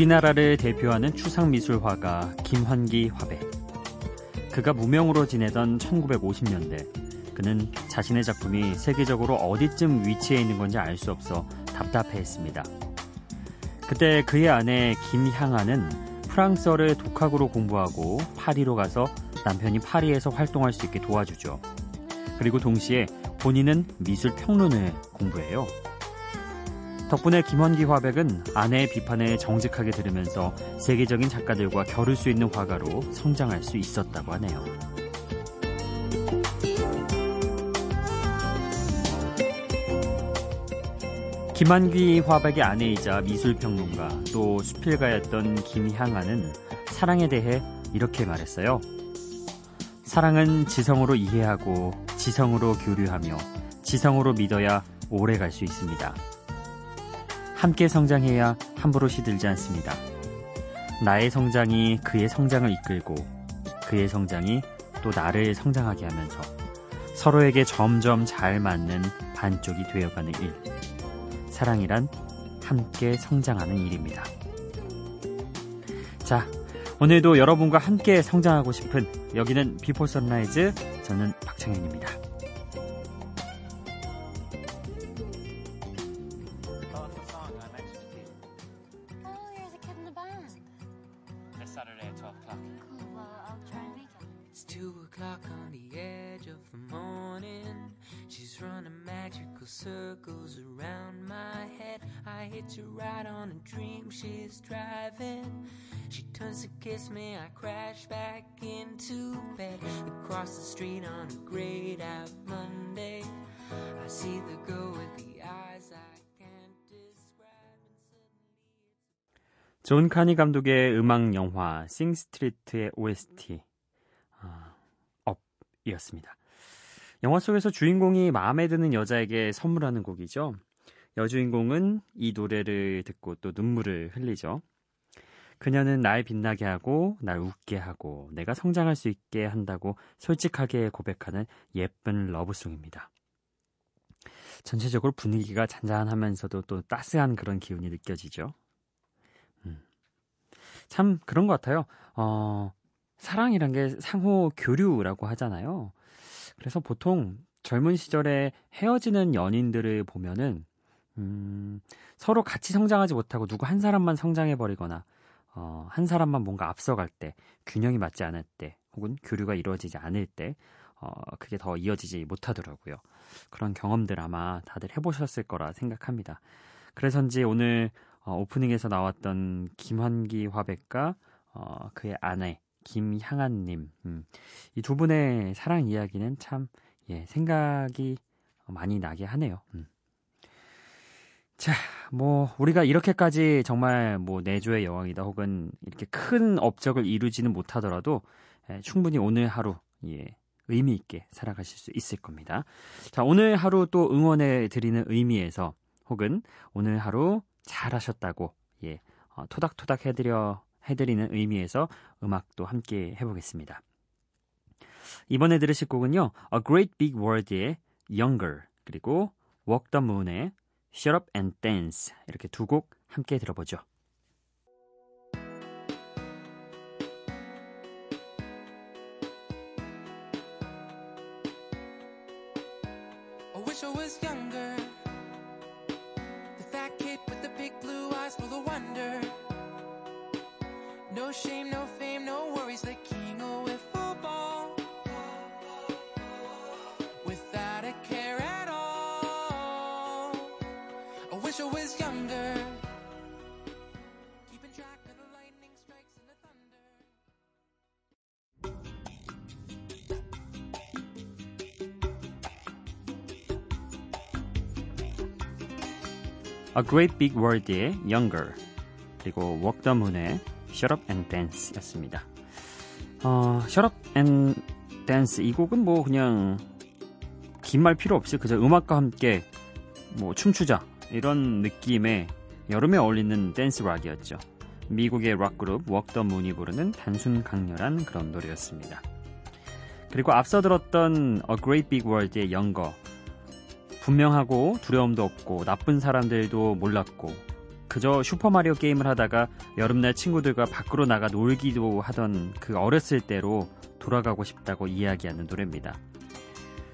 우리나라를 대표하는 추상미술화가 김환기 화백. 그가 무명으로 지내던 1950년대 그는 자신의 작품이 세계적으로 어디쯤 위치해 있는 건지 알 수 없어 답답해했습니다. 그때 그의 아내 김향아는 프랑스어를 독학으로 공부하고 파리로 가서 남편이 파리에서 활동할 수 있게 도와주죠. 그리고 동시에 본인은 미술 평론을 공부해요. 덕분에 김원기 화백은 아내의 비판에 정직하게 들으면서 세계적인 작가들과 겨룰 수 있는 화가로 성장할 수 있었다고 하네요. 김한귀 화백의 아내이자 미술평론가 또 수필가였던 김향아는 사랑에 대해 이렇게 말했어요. 사랑은 지성으로 이해하고 지성으로 교류하며 지성으로 믿어야 오래 갈 수 있습니다. 함께 성장해야 함부로 시들지 않습니다. 나의 성장이 그의 성장을 이끌고 그의 성장이 또 나를 성장하게 하면서 서로에게 점점 잘 맞는 반쪽이 되어가는 일. 사랑이란 함께 성장하는 일입니다. 자, 오늘도 여러분과 함께 성장하고 싶은 여기는 비포 선라이즈 저는 박창현입니다. Circles around my head. I hit a ride on a dream she's driving. She turns to kiss me, I crash back into bed. Across the street on a grayed out Monday. I see the girl with the eyes I can't describe. 존 카니 감독의 음악 영화 싱 스트리트의 OST 어, 업이었습니다. 영화 속에서 주인공이 마음에 드는 여자에게 선물하는 곡이죠. 여주인공은 이 노래를 듣고 또 눈물을 흘리죠. 그녀는 날 빛나게 하고 날 웃게 하고 내가 성장할 수 있게 한다고 솔직하게 고백하는 예쁜 러브송입니다. 전체적으로 분위기가 잔잔하면서도 또 따스한 그런 기운이 느껴지죠. 음. 참 그런 것 같아요. 어, 사랑이란 게 상호 교류라고 하잖아요. 그래서 보통 젊은 시절에 헤어지는 연인들을 보면은 음, 서로 같이 성장하지 못하고 누구 한 사람만 성장해 버리거나 어, 한 사람만 뭔가 앞서갈 때 균형이 맞지 않을 때 혹은 교류가 이루어지지 않을 때 어, 그게 더 이어지지 못하더라고요. 그런 경험들 아마 다들 해보셨을 거라 생각합니다. 그래서인지 오늘 어, 오프닝에서 나왔던 김환기 화백과 어, 그의 아내 김향한님. 음. 이두 분의 사랑 이야기는 참, 예, 생각이 많이 나게 하네요. 음. 자, 뭐, 우리가 이렇게까지 정말 뭐, 내조의 여왕이다 혹은 이렇게 큰 업적을 이루지는 못하더라도, 예, 충분히 오늘 하루, 예, 의미 있게 살아가실 수 있을 겁니다. 자, 오늘 하루 또 응원해 드리는 의미에서 혹은 오늘 하루 잘하셨다고, 예, 어, 토닥토닥 해드려 해드리는 의미에서 음악도 함께 해보겠습니다. 이번에 들으실 곡은요. A Great Big World의 Younger 그리고 Walk the Moon의 Shut Up and Dance 이렇게 두 곡 함께 들어보죠. A Great Big World의 Younger 그리고 Walk the Moon의 Shut Up and Dance 였습니다. 어, Shut Up and Dance 이 곡은 뭐 그냥 긴 말 필요 없이 그저 음악과 함께 뭐 춤추자 이런 느낌의 여름에 어울리는 댄스 락이었죠. 미국의 락 그룹 Walk the Moon이 부르는 단순 강렬한 그런 노래였습니다. 그리고 앞서 들었던 A Great Big World의 Younger 분명하고 두려움도 없고 나쁜 사람들도 몰랐고 그저 슈퍼마리오 게임을 하다가 여름날 친구들과 밖으로 나가 놀기도 하던 그 어렸을 때로 돌아가고 싶다고 이야기하는 노래입니다.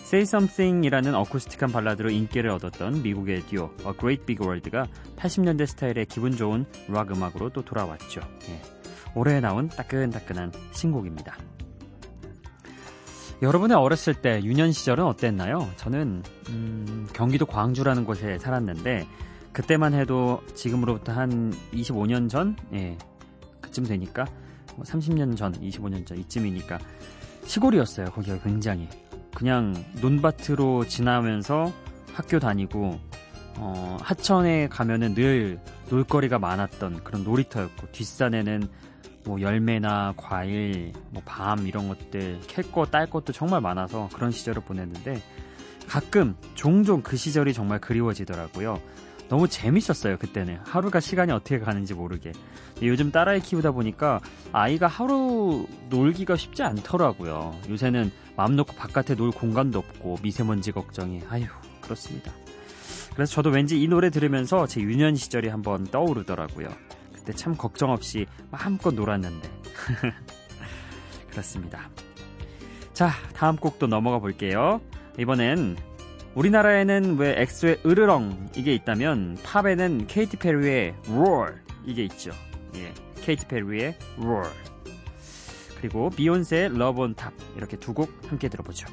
Say Something이라는 어쿠스틱한 발라드로 인기를 얻었던 미국의 듀오 A Great Big World가 80년대 스타일의 기분 좋은 락 음악으로 또 돌아왔죠. 예. 올해 나온 따끈따끈한 신곡입니다. 여러분의 어렸을 때 유년 시절은 어땠나요? 저는 음, 경기도 광주라는 곳에 살았는데 그때만 해도 지금으로부터 한 25년 전, 예, 그쯤 되니까 30년 뭐 전, 25년 전 이쯤이니까 시골이었어요. 거기가 굉장히 그냥 논밭으로 지나면서 학교 다니고 어, 하천에 가면은 늘 놀거리가 많았던 그런 놀이터였고 뒷산에는 뭐 열매나 과일, 뭐 밤 이런 것들 캘 거, 딸 것도 정말 많아서 그런 시절을 보냈는데 가끔 종종 그 시절이 정말 그리워지더라고요. 너무 재밌었어요 그때는. 하루가 시간이 어떻게 가는지 모르게. 요즘 딸아이 키우다 보니까 아이가 하루 놀기가 쉽지 않더라고요. 요새는 마음 놓고 바깥에 놀 공간도 없고 미세먼지 걱정이 아휴 그렇습니다. 그래서 저도 왠지 이 노래 들으면서 제 유년 시절이 한번 떠오르더라고요. 그 때 참 걱정 없이 마음껏 놀았는데 그렇습니다 자 다음 곡도 넘어가 볼게요 이번엔 우리나라에는 왜 엑소의 으르렁 이게 있다면 팝에는 케이티 페리의 Roar 이게 있죠. 예, 케이티 페리의 Roar 그리고 비욘세의 Love on Top 이렇게 두 곡 함께 들어보죠.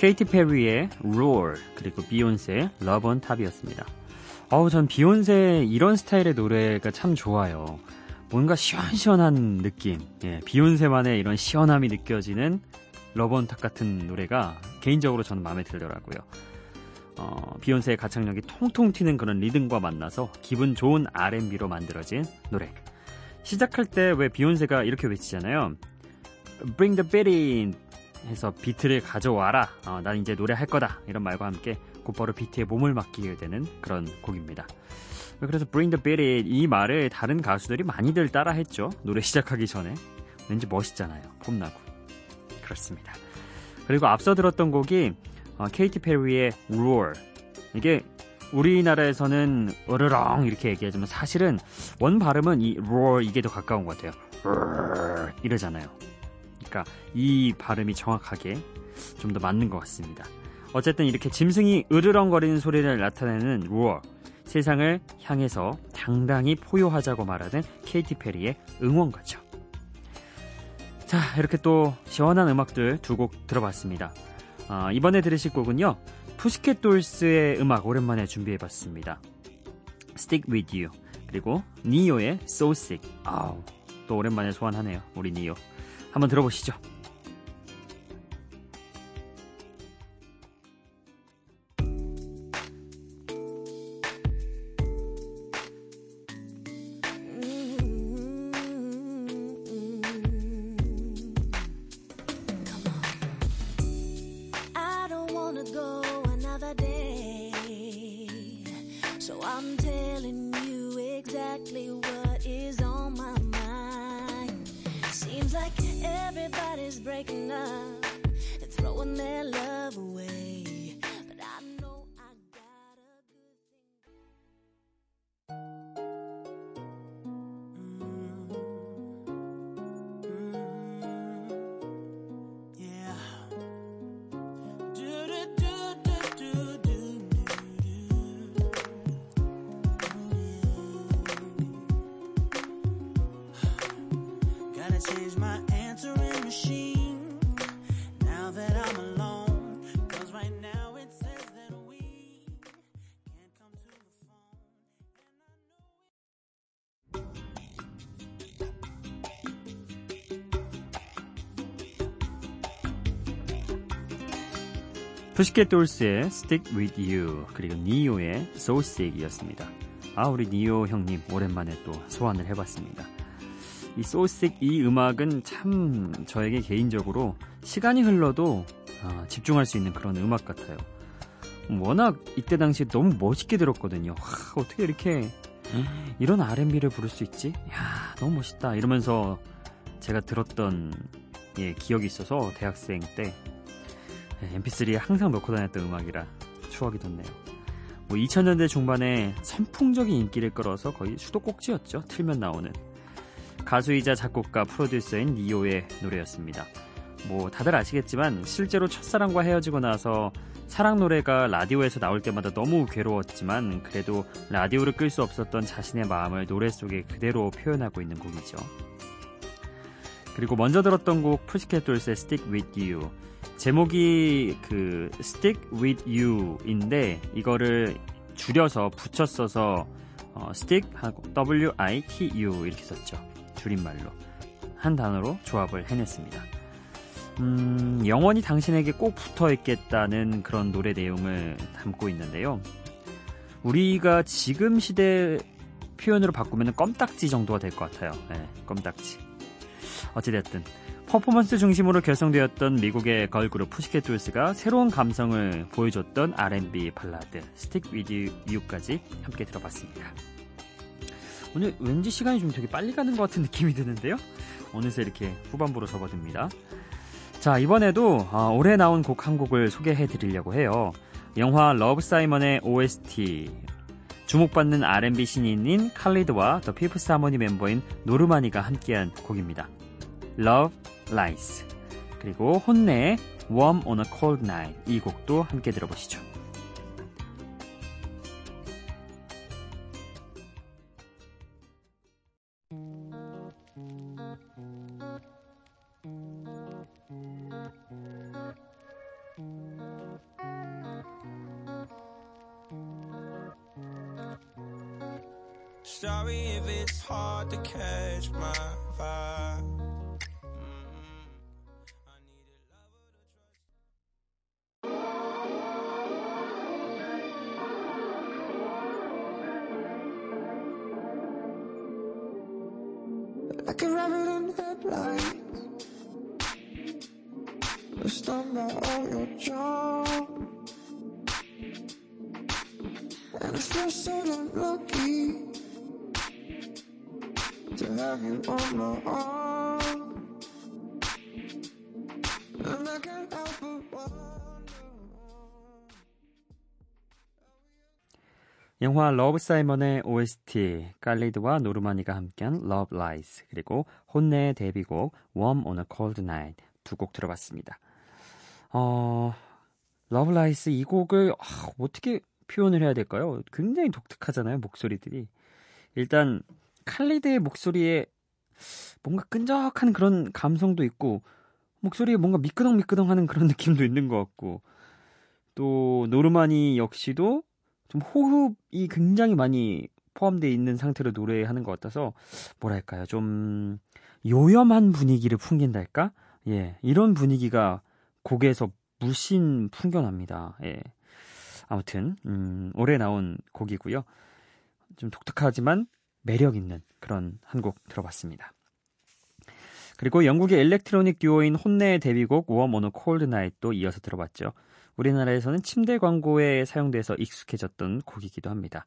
케이티 페리의 Roar 그리고 비욘세의 Love on Top이었습니다. 어우 전 비욘세 이런 스타일의 노래가 참 좋아요. 뭔가 시원시원한 느낌, 예, 비욘세만의 이런 시원함이 느껴지는 Love on Top 같은 노래가 개인적으로 저는 마음에 들더라고요. 어, 비욘세의 가창력이 통통 튀는 그런 리듬과 만나서 기분 좋은 R&B로 만들어진 노래. 시작할 때 왜 비욘세가 이렇게 외치잖아요. Bring the beat in. 해서 비트를 가져와라. 어, 난 이제 노래할 거다. 이런 말과 함께 곧바로 비트에 몸을 맡기게 되는 그런 곡입니다. 그래서 Bring the Beat It 이 말을 다른 가수들이 많이들 따라했죠. 노래 시작하기 전에. 왠지 멋있잖아요. 폼나고. 그렇습니다. 그리고 앞서 들었던 곡이 어, 케이티 페리의 Roar. 이게 우리나라에서는 으르렁 이렇게 얘기하지만 사실은 원 발음은 이 roar 이게 더 가까운 것 같아요. 이러잖아요. 그러니까 이 발음이 정확하게 좀 더 맞는 것 같습니다. 어쨌든 이렇게 짐승이 으르렁거리는 소리를 나타내는 루어 세상을 향해서 당당히 포효하자고 말하는 케이티 페리의 응원가죠. 자 이렇게 또 시원한 음악들 두 곡 들어봤습니다. 아, 이번에 들으실 곡은요 푸시켓 돌스의 음악 오랜만에 준비해봤습니다. Stick With You 그리고 니오의 So Sick 아우 또 오랜만에 소환하네요 우리 니오 한번 들어보시죠. like everybody's breaking up, and throwing their love 푸시켓 돌스의 Stick With You 그리고 니오의 So Sick이었습니다. 아 우리 니오 형님 오랜만에 또 소환을 해봤습니다. 이 소식 이 음악은 참 저에게 개인적으로 시간이 흘러도 아, 집중할 수 있는 그런 음악 같아요. 워낙 이때 당시 너무 멋있게 들었거든요. 와, 어떻게 이렇게 이런 R&B를 부를 수 있지? 야 너무 멋있다 이러면서 제가 들었던 예, 기억이 있어서 대학생 때 MP3에 항상 넣고 다녔던 음악이라 추억이 돋네요. 뭐 2000년대 중반에 선풍적인 인기를 끌어서 거의 수도꼭지였죠. 틀면 나오는. 가수이자 작곡가 프로듀서인 니오의 노래였습니다. 뭐 다들 아시겠지만 실제로 첫사랑과 헤어지고 나서 사랑 노래가 라디오에서 나올 때마다 너무 괴로웠지만 그래도 라디오를 끌 수 없었던 자신의 마음을 노래 속에 그대로 표현하고 있는 곡이죠. 그리고 먼저 들었던 곡 푸시켓 돌스의 Stick With You 제목이 그 Stick With You인데 이거를 줄여서 붙여 써서 어, Stick 하고 W I T U 이렇게 썼죠. 줄임말로 한 단어로 조합을 해냈습니다. 음, 영원히 당신에게 꼭 붙어 있겠다는 그런 노래 내용을 담고 있는데요. 우리가 지금 시대 표현으로 바꾸면 껌딱지 정도가 될 것 같아요. 네, 껌딱지. 어찌됐든 퍼포먼스 중심으로 결성되었던 미국의 걸그룹 Pussycat Dolls가 새로운 감성을 보여줬던 R&B 발라드 Stickwitu까지 함께 들어봤습니다. 오늘 왠지 시간이 좀 되게 빨리 가는 것 같은 느낌이 드는데요. 어느새 이렇게 후반부로 접어듭니다. 자, 이번에도 어, 올해 나온 곡 한 곡을 소개해 드리려고 해요. 영화 Love, Simon의 OST. 주목받는 R&B 신인인 칼리드와 the Fifth Harmony 멤버인 노르마니가 함께한 곡입니다. Love Lies. 그리고 HONNE의 Warm on a Cold Night. 이 곡도 함께 들어보시죠. Sorry if it's hard to catch my vibe. Wrap it in headlights. Stunned by all your charm. And I feel so damn lucky to have you on my arm. 영화 러브 사이먼의 OST 깔리드와 노르마니가 함께한 Love Lies 그리고 혼내의 데뷔곡 Warm on a Cold Night 두 곡 들어봤습니다. 어, Love Lies 이 곡을 아, 어떻게 표현을 해야 될까요? 굉장히 독특하잖아요 목소리들이. 일단 칼리드의 목소리에 뭔가 끈적한 그런 감성도 있고 목소리에 뭔가 미끄덩미끄덩하는 그런 느낌도 있는 것 같고 또 노르마니 역시도 좀 호흡이 굉장히 많이 포함되어 있는 상태로 노래하는 것 같아서 뭐랄까요? 좀 요염한 분위기를 풍긴달까? 예 이런 분위기가 곡에서 무신 풍겨납니다. 예. 아무튼 음, 올해 나온 곡이고요. 좀 독특하지만 매력 있는 그런 한 곡 들어봤습니다. 그리고 영국의 일렉트로닉 듀오인 혼내의 데뷔곡 Warm on a Cold Night도 이어서 들어봤죠. 우리나라에서는 침대 광고에 사용돼서 익숙해졌던 곡이기도 합니다.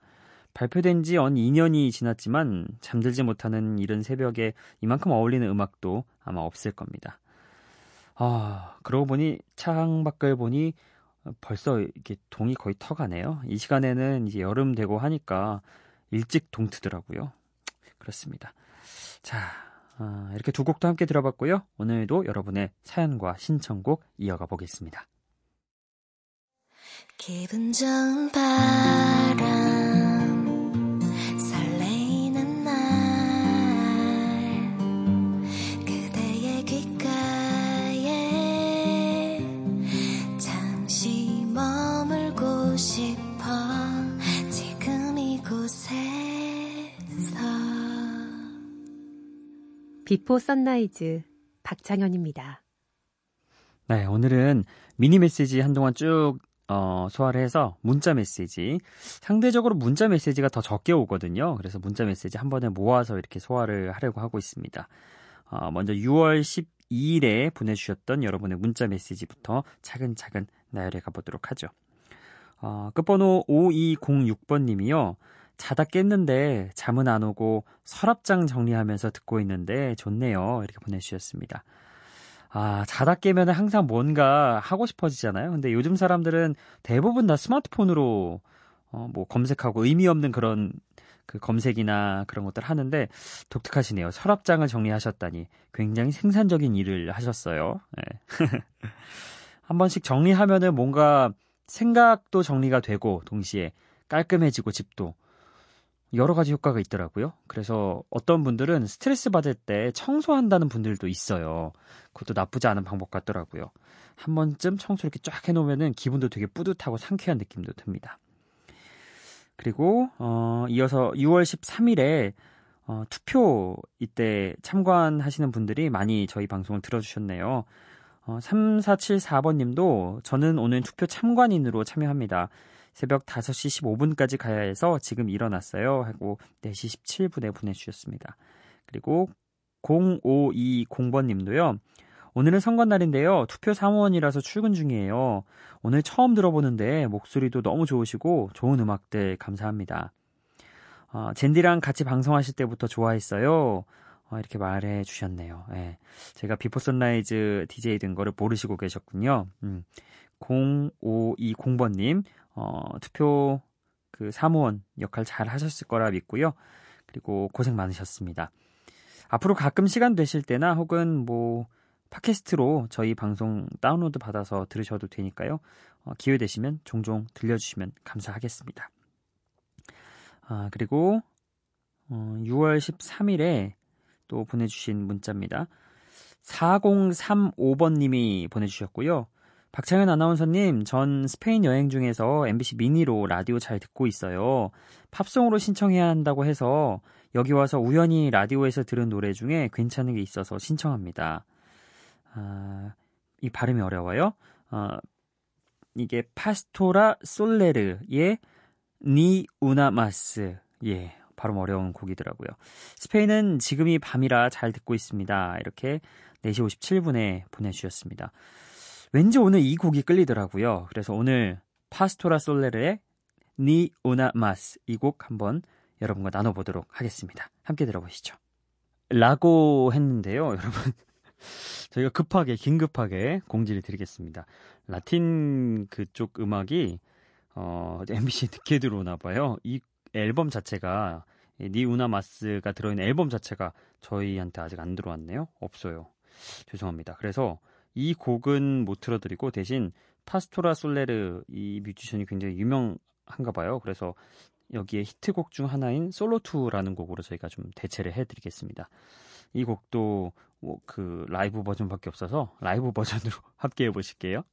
발표된 지 언 2년이 지났지만 잠들지 못하는 이른 새벽에 이만큼 어울리는 음악도 아마 없을 겁니다. 아, 그러고 보니 창밖을 보니 벌써 이렇게 동이 거의 터가네요. 이 시간에는 이제 여름 되고 하니까 일찍 동트더라고요. 그렇습니다. 자, 아, 이렇게 두 곡도 함께 들어봤고요. 오늘도 여러분의 사연과 신청곡 이어가 보겠습니다. 기분 좋은 바람 설레이는 날 그대의 귓가에 잠시 머물고 싶어 지금 이곳에서 Before Sunrise 박창현입니다. 네, 오늘은 미니 메시지 한동안 쭉 어, 소화를 해서 문자 메시지. 상대적으로 문자 메시지가 더 적게 오거든요. 그래서 문자 메시지 한 번에 모아서 이렇게 소화를 하려고 하고 있습니다. 어, 먼저 6월 12일에 보내주셨던 여러분의 문자 메시지부터 차근차근 나열해 가보도록 하죠. 어, 끝번호 5206번님이요. 자다 깼는데 잠은 안 오고 서랍장 정리하면서 듣고 있는데 좋네요. 이렇게 보내주셨습니다. 아, 자다 깨면 항상 뭔가 하고 싶어지잖아요. 근데 요즘 사람들은 대부분 다 스마트폰으로 어, 뭐 검색하고 의미 없는 그런 그 검색이나 그런 것들 하는데 독특하시네요. 서랍장을 정리하셨다니 굉장히 생산적인 일을 하셨어요. 네. 한 번씩 정리하면은 뭔가 생각도 정리가 되고 동시에 깔끔해지고 집도 여러 가지 효과가 있더라고요. 그래서 어떤 분들은 스트레스 받을 때 청소한다는 분들도 있어요. 그것도 나쁘지 않은 방법 같더라고요. 한 번쯤 청소 이렇게 쫙 해놓으면 기분도 되게 뿌듯하고 상쾌한 느낌도 듭니다. 그리고 어, 이어서 6월 13일에 어, 투표 이때 참관하시는 분들이 많이 저희 방송을 들어주셨네요. 어, 3474번 님도 저는 오늘 투표 참관인으로 참여합니다. 새벽 5시 15분까지 가야 해서 지금 일어났어요. 하고 4시 17분에 보내주셨습니다. 그리고 0520번 님도요. 오늘은 선거날인데요. 투표 사무원이라서 출근 중이에요. 오늘 처음 들어보는데 목소리도 너무 좋으시고 좋은 음악들 감사합니다. 어, 젠디랑 같이 방송하실 때부터 좋아했어요. 어, 이렇게 말해 주셨네요. 예. 제가 비포 선라이즈 DJ 된 거를 모르시고 계셨군요. 음. 0520번님, 어, 투표 그 사무원 역할 잘 하셨을 거라 믿고요. 그리고 고생 많으셨습니다. 앞으로 가끔 시간 되실 때나 혹은 뭐 팟캐스트로 저희 방송 다운로드 받아서 들으셔도 되니까요. 어, 기회 되시면 종종 들려주시면 감사하겠습니다. 아, 그리고 어, 6월 13일에 또 보내주신 문자입니다. 4035번님이 보내주셨고요. 박창현 아나운서님, 전 스페인 여행 중에서 MBC 미니로 라디오 잘 듣고 있어요. 팝송으로 신청해야 한다고 해서 여기 와서 우연히 라디오에서 들은 노래 중에 괜찮은 게 있어서 신청합니다. 아, 이 발음이 어려워요. 어, 이게 파스토라 솔레르의 니 우나마스. 예, 발음 어려운 곡이더라고요. 스페인은 지금이 밤이라 잘 듣고 있습니다. 이렇게 4시 57분에 보내주셨습니다. 왠지 오늘 이 곡이 끌리더라고요. 그래서 오늘 파스토라 솔레르의 니 우나 마스 이 곡 한번 여러분과 나눠보도록 하겠습니다. 함께 들어보시죠. 라고 했는데요, 여러분. 저희가 급하게, 긴급하게 공지를 드리겠습니다. 라틴 그쪽 음악이, 어, MBC에 늦게 들어오나 봐요. 이 앨범 자체가, Ni una más가 들어있는 앨범 자체가 저희한테 아직 안 들어왔네요. 없어요. 죄송합니다. 그래서 이 곡은 못 틀어드리고 대신 파스토라 솔레르 이 뮤지션이 굉장히 유명한가 봐요. 그래서 여기에 히트곡 중 하나인 Solo tú라는 곡으로 저희가 좀 대체를 해드리겠습니다. 이 곡도 뭐 그 라이브 버전밖에 없어서 라이브 버전으로 함께 해 보실게요.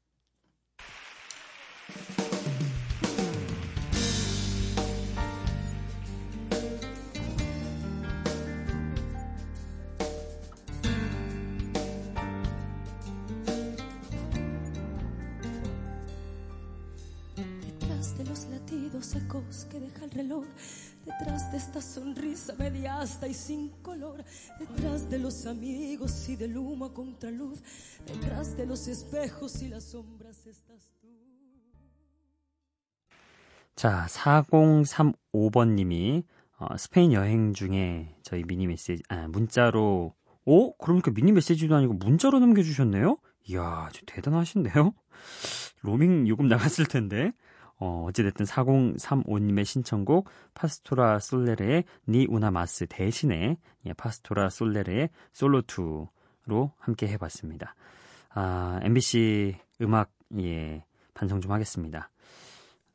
Deja el reloj, detrás de esta sonrisa media asta y sin color, detrás de los amigos y del humo a contraluz, detrás de los espejos y las sombras estás tú. 자, 4035번님이 어, 스페인 여행 중에 저희 미니 메시지, 아, 문자로, 오? 그러니까 미니 메시지도 아니고 문자로 남겨주셨네요? 이야, 대단하신데요? 로밍 요금 나갔을 텐데. 어, 어찌됐든 4035님의 신청곡 파스토라 솔레르의 니 우나 마스 대신에 예, 파스토라 솔레르의 솔로2로 함께 해봤습니다. 아, MBC 음악 예, 반성 좀 하겠습니다.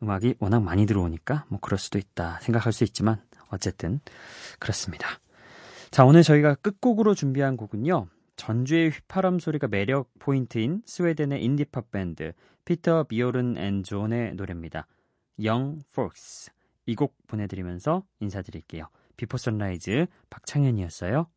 음악이 워낙 많이 들어오니까 뭐 그럴 수도 있다 생각할 수 있지만 어쨌든 그렇습니다. 자, 오늘 저희가 끝곡으로 준비한 곡은요. 전주의 휘파람 소리가 매력 포인트인 스웨덴의 인디팝 밴드 피터 비오른 앤 존의 노래입니다. Young Folks 이 곡 보내드리면서 인사드릴게요. 비포 선라이즈 박창현이었어요.